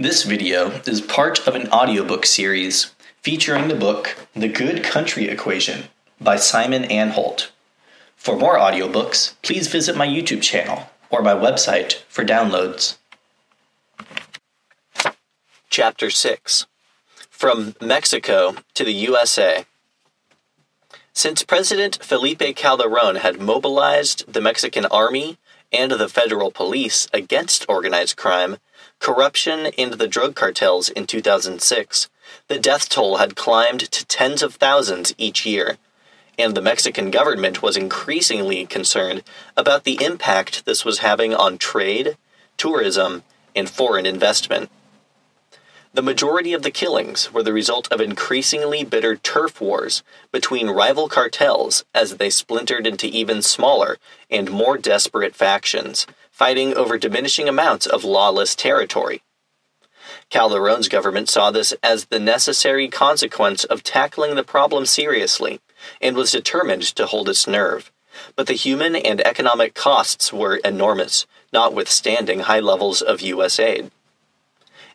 This video is part of an audiobook series featuring the book The Good Country Equation by Simon Anholt. For more audiobooks, please visit my YouTube channel or my website for downloads. Chapter 6 From Mexico to the USA. Since President Felipe Calderon had mobilized the Mexican army and the federal police against organized crime, corruption, and the drug cartels in 2006, the death toll had climbed to tens of thousands each year, and the Mexican government was increasingly concerned about the impact this was having on trade, tourism, and foreign investment. The majority of the killings were the result of increasingly bitter turf wars between rival cartels as they splintered into even smaller and more desperate factions, fighting over diminishing amounts of lawless territory. Calderon's government saw this as the necessary consequence of tackling the problem seriously and was determined to hold its nerve. But the human and economic costs were enormous, notwithstanding high levels of U.S. aid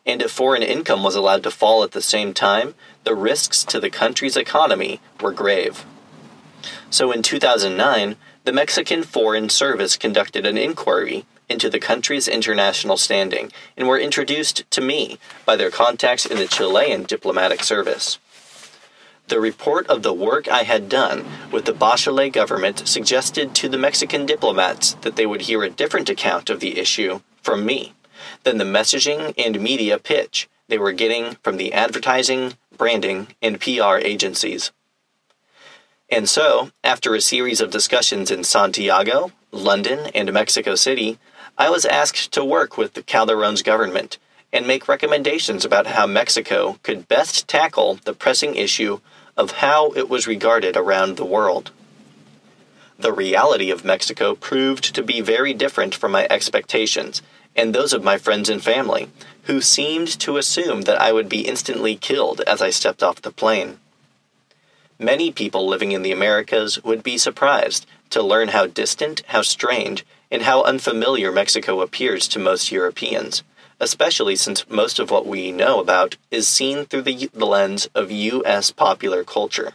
and if foreign income was allowed to fall at the same time, the risks to the country's economy were grave. So in 2009, the Mexican Foreign Service conducted an inquiry into the country's international standing and were introduced to me by their contacts in the Chilean diplomatic service. The report of the work I had done with the Bachelet government suggested to the Mexican diplomats that they would hear a different account of the issue from me than the messaging and media pitch they were getting from the advertising, branding, and PR agencies. And so, after a series of discussions in Santiago, London, and Mexico City, I was asked to work with the Calderon's government and make recommendations about how Mexico could best tackle the pressing issue of how it was regarded around the world. The reality of Mexico proved to be very different from my expectations, and those of my friends and family, who seemed to assume that I would be instantly killed as I stepped off the plane. Many people living in the Americas would be surprised to learn how distant, how strange, and how unfamiliar Mexico appears to most Europeans, especially since most of what we know about is seen through the, lens of U.S. popular culture.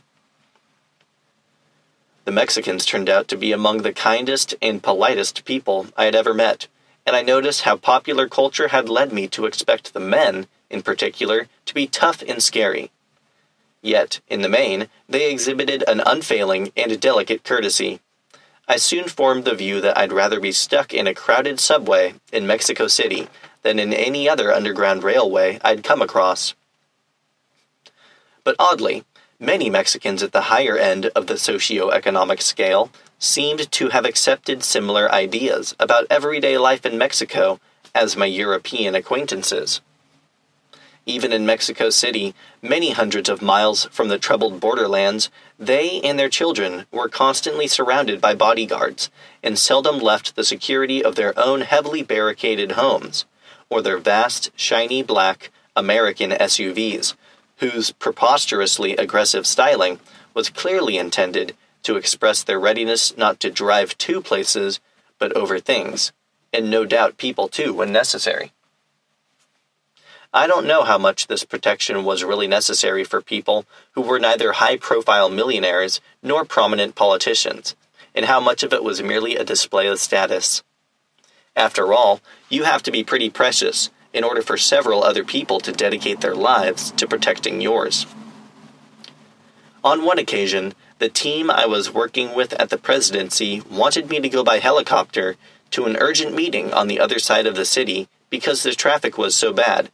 The Mexicans turned out to be among the kindest and politest people I had ever met and I noticed how popular culture had led me to expect the men, in particular, to be tough and scary. Yet, in the main, they exhibited an unfailing and delicate courtesy. I soon formed the view that I'd rather be stuck in a crowded subway in Mexico City than in any other underground railway I'd come across. But oddly, many Mexicans at the higher end of the socio-economic scale seemed to have accepted similar ideas about everyday life in Mexico as my European acquaintances. Even in Mexico City, many hundreds of miles from the troubled borderlands, they and their children were constantly surrounded by bodyguards and seldom left the security of their own heavily barricaded homes or their vast, shiny black American SUVs, whose preposterously aggressive styling was clearly intended to express their readiness not to drive to places, but over things, and no doubt people too when necessary. I don't know how much this protection was really necessary for people who were neither high profile millionaires nor prominent politicians, and how much of it was merely a display of status. After all, you have to be pretty precious in order for several other people to dedicate their lives to protecting yours. On one occasion, the team I was working with at the presidency wanted me to go by helicopter to an urgent meeting on the other side of the city because the traffic was so bad,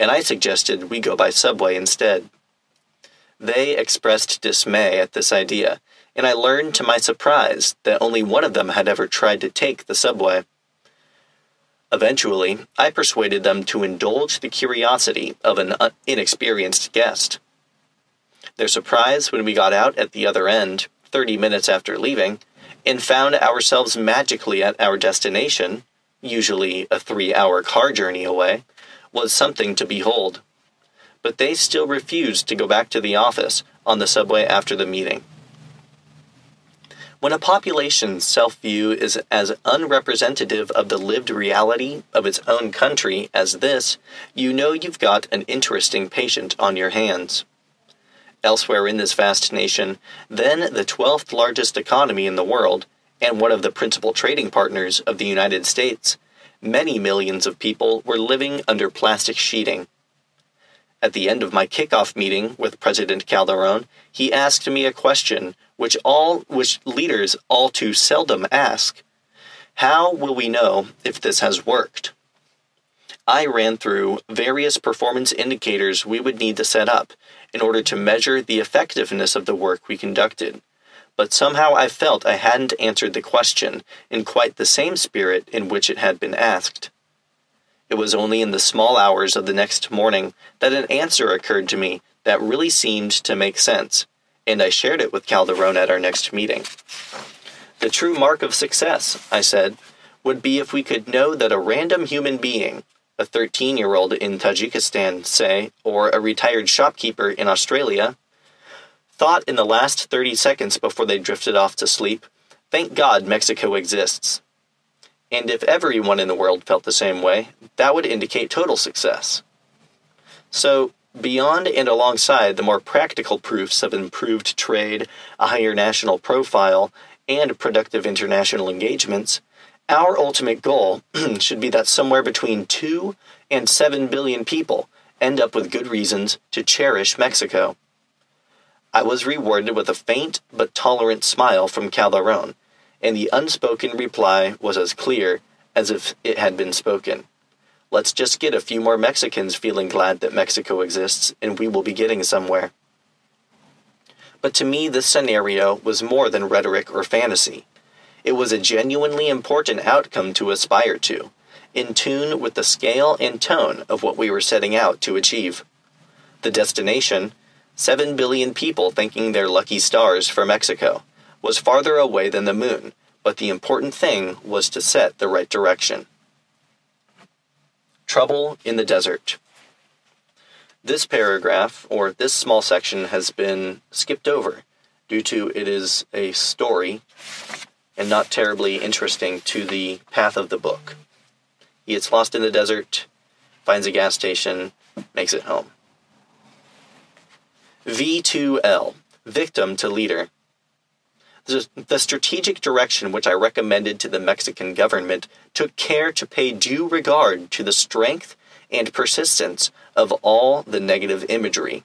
and I suggested we go by subway instead. They expressed dismay at this idea, and I learned to my surprise that only one of them had ever tried to take the subway. Eventually, I persuaded them to indulge the curiosity of an uh, inexperienced guest. Their surprise when we got out at the other end, 30 minutes after leaving, and found ourselves magically at our destination, usually a three hour car journey away, was something to behold. But they still refused to go back to the office on the subway after the meeting. When a population's self view is as unrepresentative of the lived reality of its own country as this, you know you've got an interesting patient on your hands. Elsewhere in this vast nation, then the 12th largest economy in the world, and one of the principal trading partners of the United States, many millions of people were living under plastic sheeting. At the end of my kickoff meeting with President Calderon, he asked me a question which all which leaders all too seldom ask. How will we know if this has worked? I ran through various performance indicators we would need to set up in order to measure the effectiveness of the work we conducted. But somehow I felt I hadn't answered the question in quite the same spirit in which it had been asked. It was only in the small hours of the next morning that an answer occurred to me that really seemed to make sense, and I shared it with Calderon at our next meeting. The true mark of success, I said, would be if we could know that a random human being, a 13 year old in Tajikistan, say, or a retired shopkeeper in Australia, thought in the last 30 seconds before they drifted off to sleep, Thank God Mexico exists. And if everyone in the world felt the same way, that would indicate total success. So, beyond and alongside the more practical proofs of improved trade, a higher national profile, and productive international engagements, our ultimate goal should be that somewhere between 2 and 7 billion people end up with good reasons to cherish Mexico. I was rewarded with a faint but tolerant smile from Calderon and the unspoken reply was as clear as if it had been spoken. Let's just get a few more Mexicans feeling glad that Mexico exists, and we will be getting somewhere. But to me, this scenario was more than rhetoric or fantasy. It was a genuinely important outcome to aspire to, in tune with the scale and tone of what we were setting out to achieve. The destination 7 billion people thanking their lucky stars for Mexico was farther away than the moon, but the important thing was to set the right direction. Trouble in the Desert. This paragraph, or this small section, has been skipped over due to it is a story and not terribly interesting to the path of the book. He gets lost in the desert, finds a gas station, makes it home. V2L, victim to leader. The strategic direction which I recommended to the Mexican government took care to pay due regard to the strength and persistence of all the negative imagery.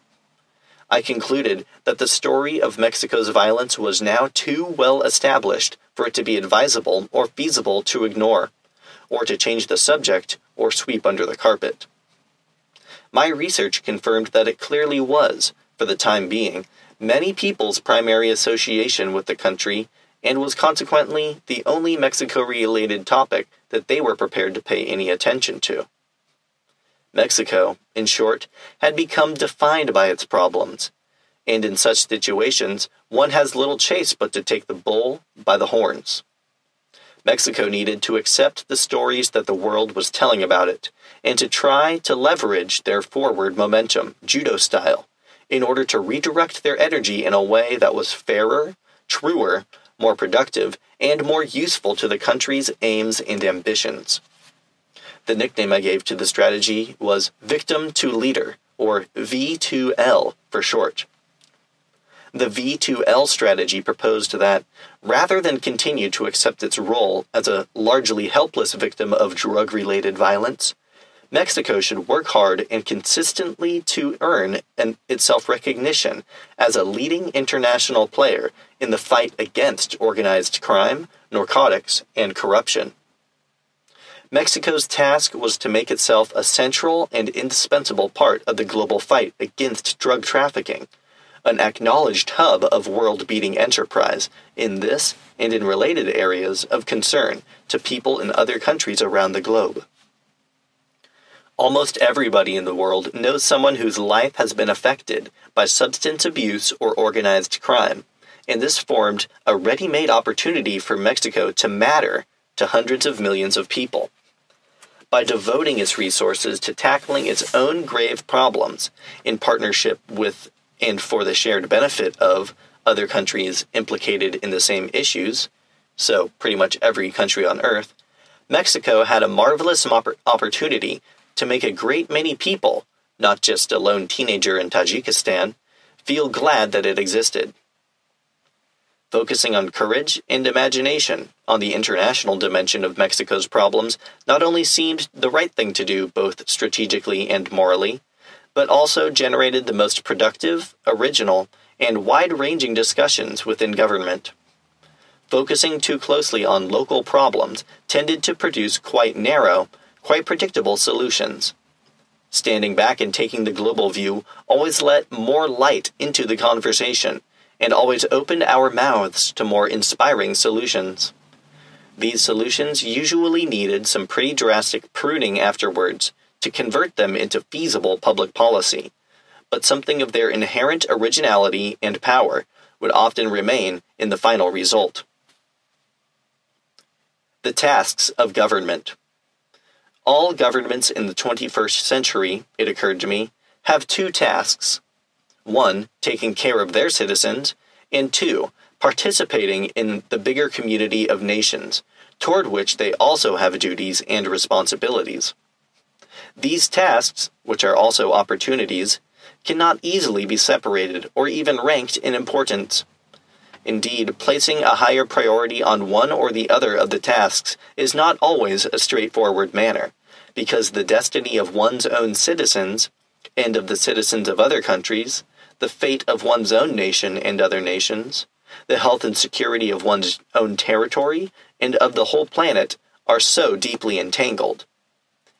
I concluded that the story of Mexico's violence was now too well established for it to be advisable or feasible to ignore, or to change the subject or sweep under the carpet. My research confirmed that it clearly was, for the time being, many people's primary association with the country and was consequently the only Mexico related topic that they were prepared to pay any attention to. Mexico, in short, had become defined by its problems, and in such situations, one has little chase but to take the bull by the horns. Mexico needed to accept the stories that the world was telling about it, and to try to leverage their forward momentum, judo style, in order to redirect their energy in a way that was fairer, truer, more productive, and more useful to the country's aims and ambitions. The nickname I gave to the strategy was Victim to Leader, or V2L for short. The V2L strategy proposed that, rather than continue to accept its role as a largely helpless victim of drug related violence, Mexico should work hard and consistently to earn an, its self recognition as a leading international player in the fight against organized crime, narcotics, and corruption. Mexico's task was to make itself a central and indispensable part of the global fight against drug trafficking, an acknowledged hub of world beating enterprise in this and in related areas of concern to people in other countries around the globe. Almost everybody in the world knows someone whose life has been affected by substance abuse or organized crime, and this formed a ready made opportunity for Mexico to matter to hundreds of millions of people. By devoting its resources to tackling its own grave problems in partnership with and for the shared benefit of other countries implicated in the same issues, so pretty much every country on Earth, Mexico had a marvelous opportunity to make a great many people, not just a lone teenager in Tajikistan, feel glad that it existed. Focusing on courage and imagination on the international dimension of Mexico's problems not only seemed the right thing to do both strategically and morally, but also generated the most productive, original, and wide ranging discussions within government. Focusing too closely on local problems tended to produce quite narrow, quite predictable solutions. Standing back and taking the global view always let more light into the conversation and always opened our mouths to more inspiring solutions. These solutions usually needed some pretty drastic pruning afterwards to convert them into feasible public policy, but something of their inherent originality and power would often remain in the final result. The tasks of government. All governments in the 21st century, it occurred to me, have two tasks one, taking care of their citizens, and two, participating in the bigger community of nations, toward which they also have duties and responsibilities. These tasks, which are also opportunities, cannot easily be separated or even ranked in importance. Indeed, placing a higher priority on one or the other of the tasks is not always a straightforward manner, because the destiny of one's own citizens, and of the citizens of other countries, the fate of one's own nation and other nations, the health and security of one's own territory, and of the whole planet are so deeply entangled.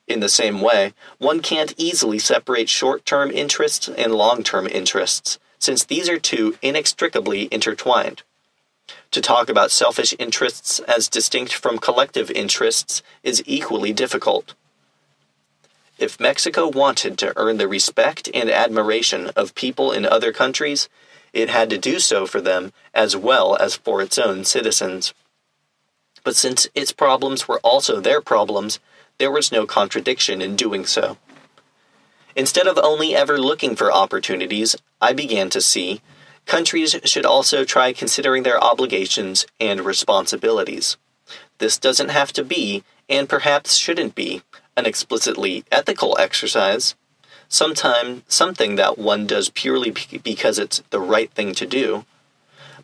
In the same way, one can't easily separate short term interests and long term interests, since these are two inextricably intertwined. To talk about selfish interests as distinct from collective interests is equally difficult. If Mexico wanted to earn the respect and admiration of people in other countries, it had to do so for them as well as for its own citizens. But since its problems were also their problems, there was no contradiction in doing so. Instead of only ever looking for opportunities, I began to see countries should also try considering their obligations and responsibilities. This doesn't have to be, and perhaps shouldn't be, an explicitly ethical exercise, sometime something that one does purely because it's the right thing to do,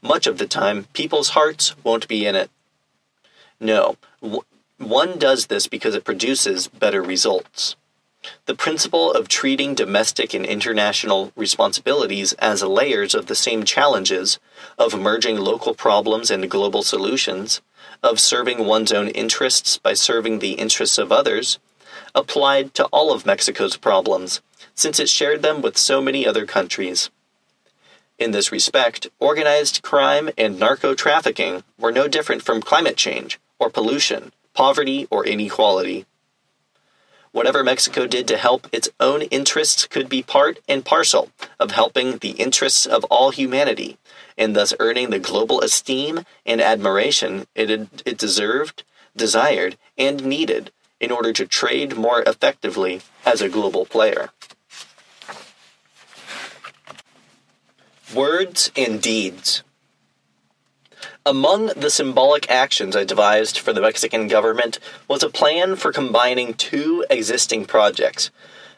much of the time people's hearts won't be in it. No, one does this because it produces better results. The principle of treating domestic and international responsibilities as layers of the same challenges, of merging local problems and global solutions, of serving one's own interests by serving the interests of others, applied to all of Mexico's problems, since it shared them with so many other countries. In this respect, organized crime and narco trafficking were no different from climate change, or pollution, poverty, or inequality. Whatever Mexico did to help its own interests could be part and parcel of helping the interests of all humanity, and thus earning the global esteem and admiration it, it deserved, desired, and needed in order to trade more effectively as a global player. Words and deeds. Among the symbolic actions I devised for the Mexican government was a plan for combining two existing projects.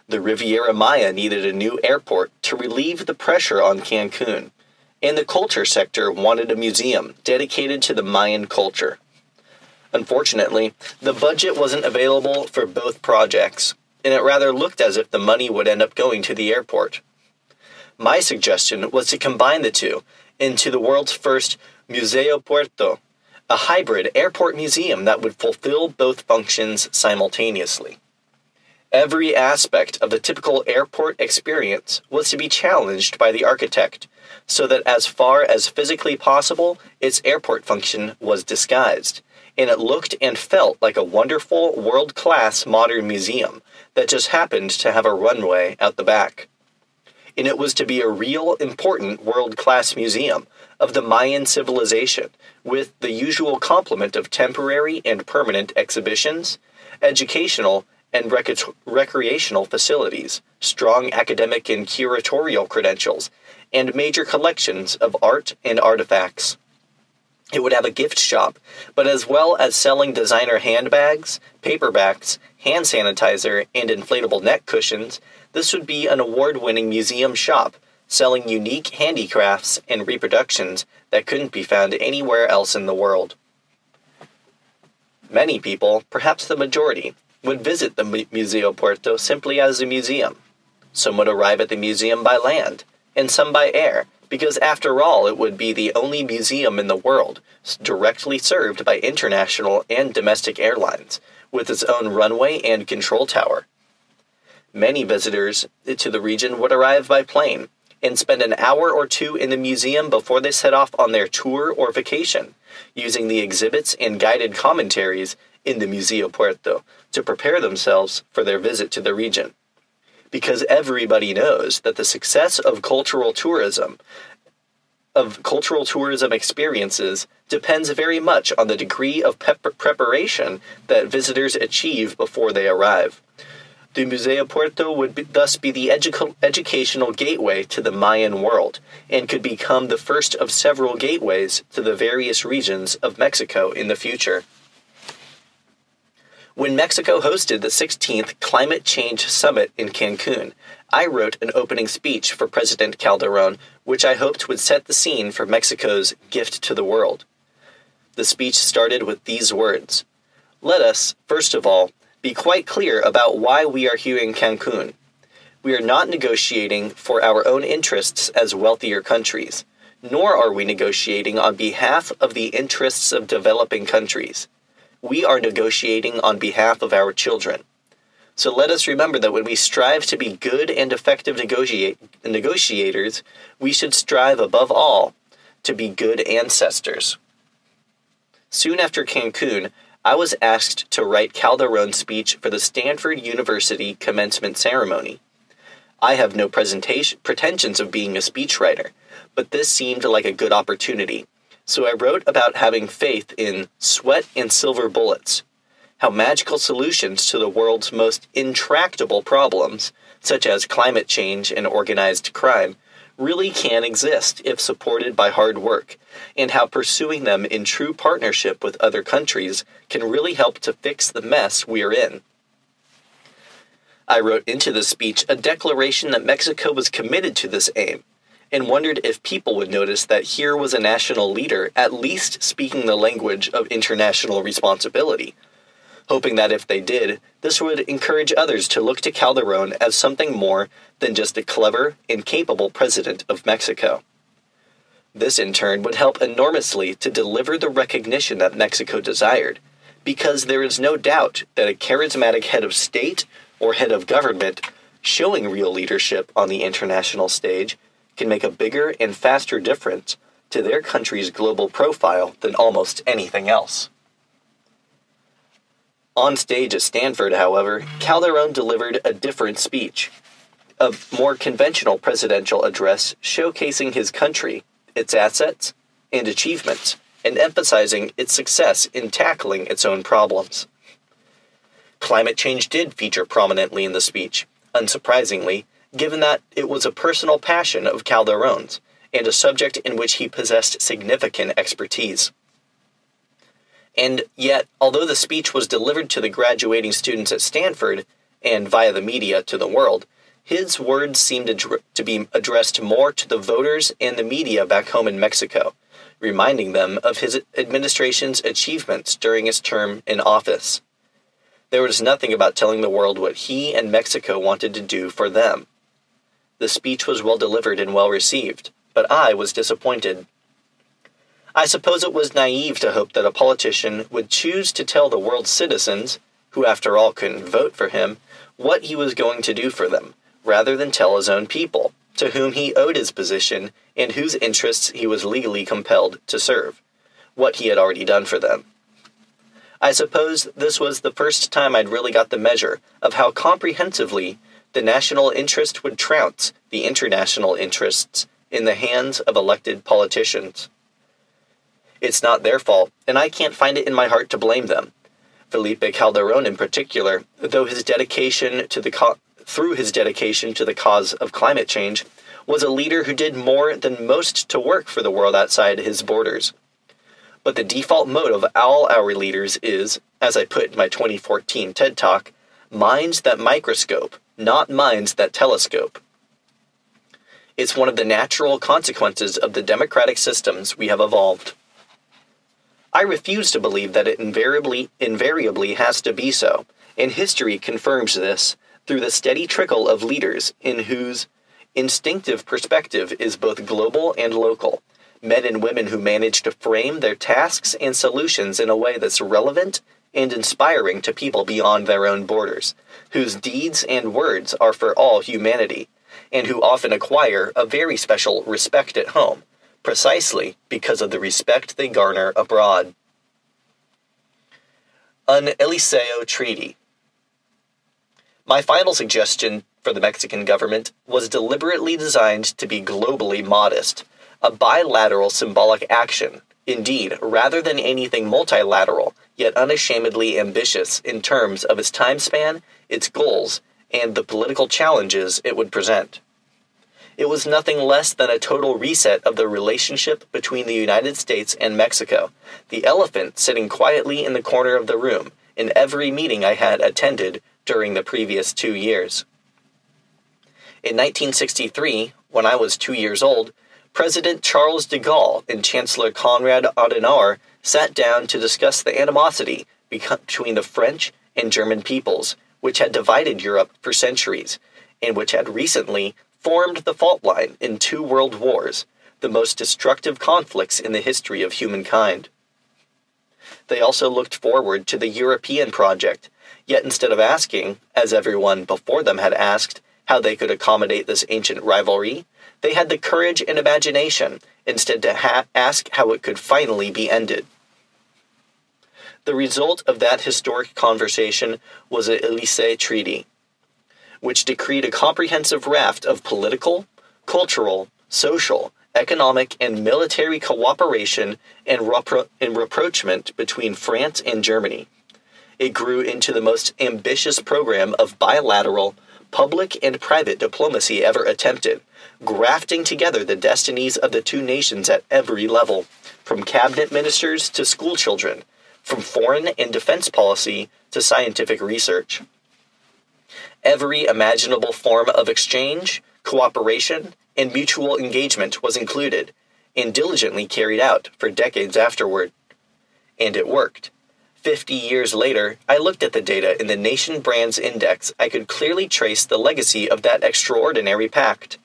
The Riviera Maya needed a new airport to relieve the pressure on Cancun, and the culture sector wanted a museum dedicated to the Mayan culture. Unfortunately, the budget wasn't available for both projects, and it rather looked as if the money would end up going to the airport. My suggestion was to combine the two into the world's first Museo Puerto, a hybrid airport museum that would fulfill both functions simultaneously. Every aspect of the typical airport experience was to be challenged by the architect, so that as far as physically possible, its airport function was disguised and it looked and felt like a wonderful world class modern museum that just happened to have a runway out the back. And it was to be a real important world class museum of the Mayan civilization, with the usual complement of temporary and permanent exhibitions, educational and rec- recreational facilities, strong academic and curatorial credentials, and major collections of art and artifacts. It would have a gift shop, but as well as selling designer handbags, paperbacks, hand sanitizer, and inflatable neck cushions, this would be an award winning museum shop selling unique handicrafts and reproductions that couldn't be found anywhere else in the world. Many people, perhaps the majority, would visit the Museo Puerto simply as a museum. Some would arrive at the museum by land, and some by air, because after all, it would be the only museum in the world directly served by international and domestic airlines, with its own runway and control tower. Many visitors to the region would arrive by plane and spend an hour or two in the museum before they set off on their tour or vacation, using the exhibits and guided commentaries in the Museo Puerto to prepare themselves for their visit to the region. Because everybody knows that the success of cultural tourism, of cultural tourism experiences, depends very much on the degree of pep- preparation that visitors achieve before they arrive. The Museo Puerto would be, thus be the edu- educational gateway to the Mayan world and could become the first of several gateways to the various regions of Mexico in the future. When Mexico hosted the 16th Climate Change Summit in Cancun, I wrote an opening speech for President Calderon, which I hoped would set the scene for Mexico's gift to the world. The speech started with these words Let us, first of all, be quite clear about why we are here in Cancun. We are not negotiating for our own interests as wealthier countries, nor are we negotiating on behalf of the interests of developing countries. We are negotiating on behalf of our children. So let us remember that when we strive to be good and effective negotiators, we should strive above all to be good ancestors. Soon after Cancun, I was asked to write Calderon's speech for the Stanford University commencement ceremony. I have no pretensions of being a speechwriter, but this seemed like a good opportunity. So I wrote about having faith in sweat and silver bullets, how magical solutions to the world's most intractable problems, such as climate change and organized crime, really can exist if supported by hard work, and how pursuing them in true partnership with other countries can really help to fix the mess we are in. I wrote into the speech a declaration that Mexico was committed to this aim, and wondered if people would notice that here was a national leader at least speaking the language of international responsibility hoping that if they did, this would encourage others to look to Calderon as something more than just a clever and capable president of Mexico. This, in turn, would help enormously to deliver the recognition that Mexico desired, because there is no doubt that a charismatic head of state or head of government showing real leadership on the international stage can make a bigger and faster difference to their country's global profile than almost anything else. On stage at Stanford, however, Calderon delivered a different speech, a more conventional presidential address showcasing his country, its assets, and achievements, and emphasizing its success in tackling its own problems. Climate change did feature prominently in the speech, unsurprisingly, given that it was a personal passion of Calderon's and a subject in which he possessed significant expertise. And yet, although the speech was delivered to the graduating students at Stanford and via the media to the world, his words seemed to be addressed more to the voters and the media back home in Mexico, reminding them of his administration's achievements during his term in office. There was nothing about telling the world what he and Mexico wanted to do for them. The speech was well delivered and well received, but I was disappointed. I suppose it was naive to hope that a politician would choose to tell the world's citizens, who after all couldn't vote for him, what he was going to do for them, rather than tell his own people, to whom he owed his position and whose interests he was legally compelled to serve, what he had already done for them. I suppose this was the first time I'd really got the measure of how comprehensively the national interest would trounce the international interests in the hands of elected politicians. It's not their fault, and I can't find it in my heart to blame them. Felipe Calderon in particular, though his dedication to the co- through his dedication to the cause of climate change, was a leader who did more than most to work for the world outside his borders. But the default mode of all our leaders is, as I put in my 2014 TED Talk, minds that microscope, not minds that telescope. It's one of the natural consequences of the democratic systems we have evolved. I refuse to believe that it invariably invariably has to be so, and history confirms this through the steady trickle of leaders in whose instinctive perspective is both global and local. Men and women who manage to frame their tasks and solutions in a way that's relevant and inspiring to people beyond their own borders, whose deeds and words are for all humanity, and who often acquire a very special respect at home, precisely because of the respect they garner abroad. An Elysee Treaty. My final suggestion for the Mexican government was deliberately designed to be globally modest, a bilateral symbolic action, indeed, rather than anything multilateral, yet unashamedly ambitious in terms of its time span, its goals, and the political challenges it would present. It was nothing less than a total reset of the relationship between the United States and Mexico, the elephant sitting quietly in the corner of the room in every meeting I had attended during the previous two years. In 1963, when I was two years old, President Charles de Gaulle and Chancellor Konrad Adenauer sat down to discuss the animosity between the French and German peoples, which had divided Europe for centuries, and which had recently formed the fault line in two world wars, the most destructive conflicts in the history of humankind. They also looked forward to the European project, yet instead of asking, as everyone before them had asked, how they could accommodate this ancient rivalry, they had the courage and imagination instead to ha- ask how it could finally be ended. The result of that historic conversation was the Elysee Treaty, which decreed a comprehensive raft of political, cultural, social, economic, and military cooperation and, repro- and rapprochement between France and Germany. It grew into the most ambitious program of bilateral, public, and private diplomacy ever attempted, grafting together the destinies of the two nations at every level, from cabinet ministers to schoolchildren, from foreign and defense policy to scientific research. Every imaginable form of exchange, cooperation, and mutual engagement was included and diligently carried out for decades afterward. And it worked. Fifty years later, I looked at the data in the Nation Brands Index. I could clearly trace the legacy of that extraordinary pact.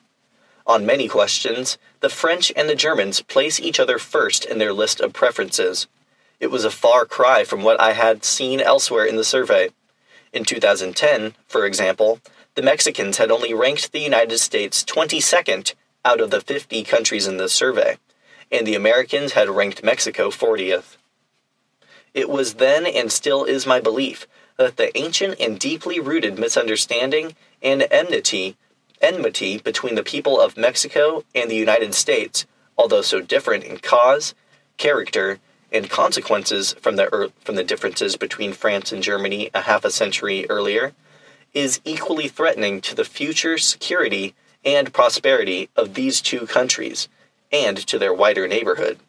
On many questions, the French and the Germans place each other first in their list of preferences. It was a far cry from what I had seen elsewhere in the survey. In 2010, for example, the Mexicans had only ranked the United States 22nd out of the 50 countries in the survey, and the Americans had ranked Mexico 40th. It was then and still is my belief that the ancient and deeply rooted misunderstanding and enmity, enmity between the people of Mexico and the United States, although so different in cause, character, and consequences from the from the differences between France and Germany a half a century earlier is equally threatening to the future security and prosperity of these two countries and to their wider neighborhood.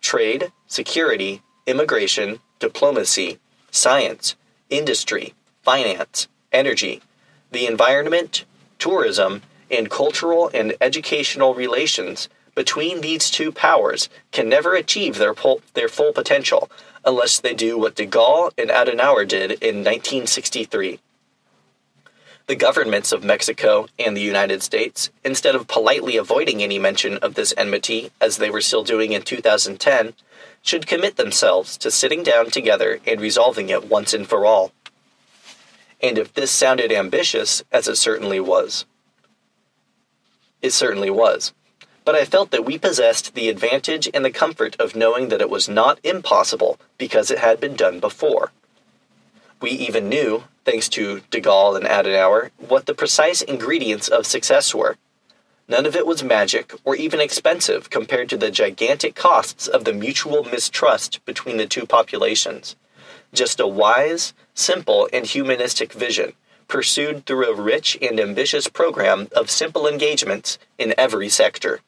Trade, security, immigration, diplomacy, science, industry, finance, energy, the environment, tourism, and cultural and educational relations between these two powers can never achieve their, their full potential unless they do what de Gaulle and Adenauer did in 1963. The governments of Mexico and the United States, instead of politely avoiding any mention of this enmity as they were still doing in 2010, should commit themselves to sitting down together and resolving it once and for all. And if this sounded ambitious, as it certainly was, it certainly was but I felt that we possessed the advantage and the comfort of knowing that it was not impossible because it had been done before. We even knew, thanks to de Gaulle and Adenauer, what the precise ingredients of success were. None of it was magic or even expensive compared to the gigantic costs of the mutual mistrust between the two populations. just a wise, simple, and humanistic vision pursued through a rich and ambitious program of simple engagements in every sector.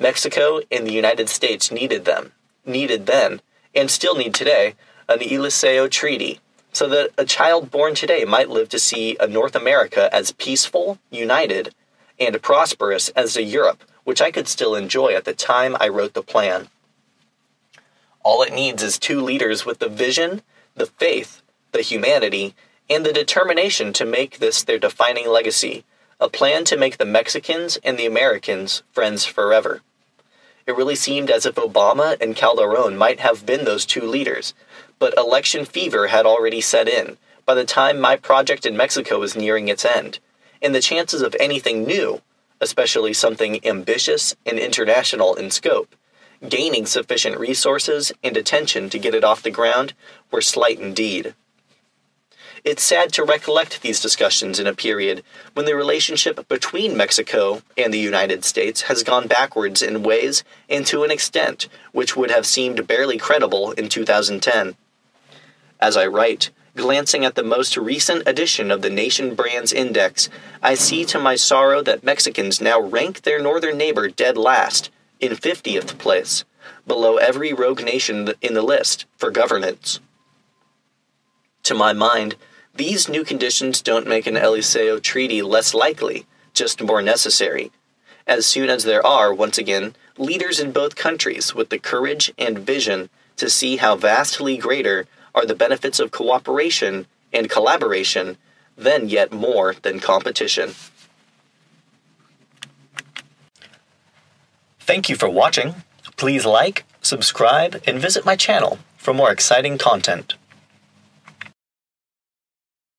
Mexico and the United States needed them, needed then, and still need today, an Elysee Treaty, so that a child born today might live to see a North America as peaceful, united, and prosperous as a Europe, which I could still enjoy at the time I wrote the plan. All it needs is two leaders with the vision, the faith, the humanity, and the determination to make this their defining legacy a plan to make the Mexicans and the Americans friends forever. It really seemed as if Obama and Calderon might have been those two leaders, but election fever had already set in by the time my project in Mexico was nearing its end, and the chances of anything new, especially something ambitious and international in scope, gaining sufficient resources and attention to get it off the ground, were slight indeed. It's sad to recollect these discussions in a period when the relationship between Mexico and the United States has gone backwards in ways and to an extent which would have seemed barely credible in 2010. As I write, glancing at the most recent edition of the Nation Brands Index, I see to my sorrow that Mexicans now rank their northern neighbor dead last, in 50th place, below every rogue nation in the list for governance. To my mind, these new conditions don't make an Elysee treaty less likely, just more necessary. As soon as there are, once again, leaders in both countries with the courage and vision to see how vastly greater are the benefits of cooperation and collaboration than yet more than competition. Thank you for watching. Please like, subscribe, and visit my channel for more exciting content.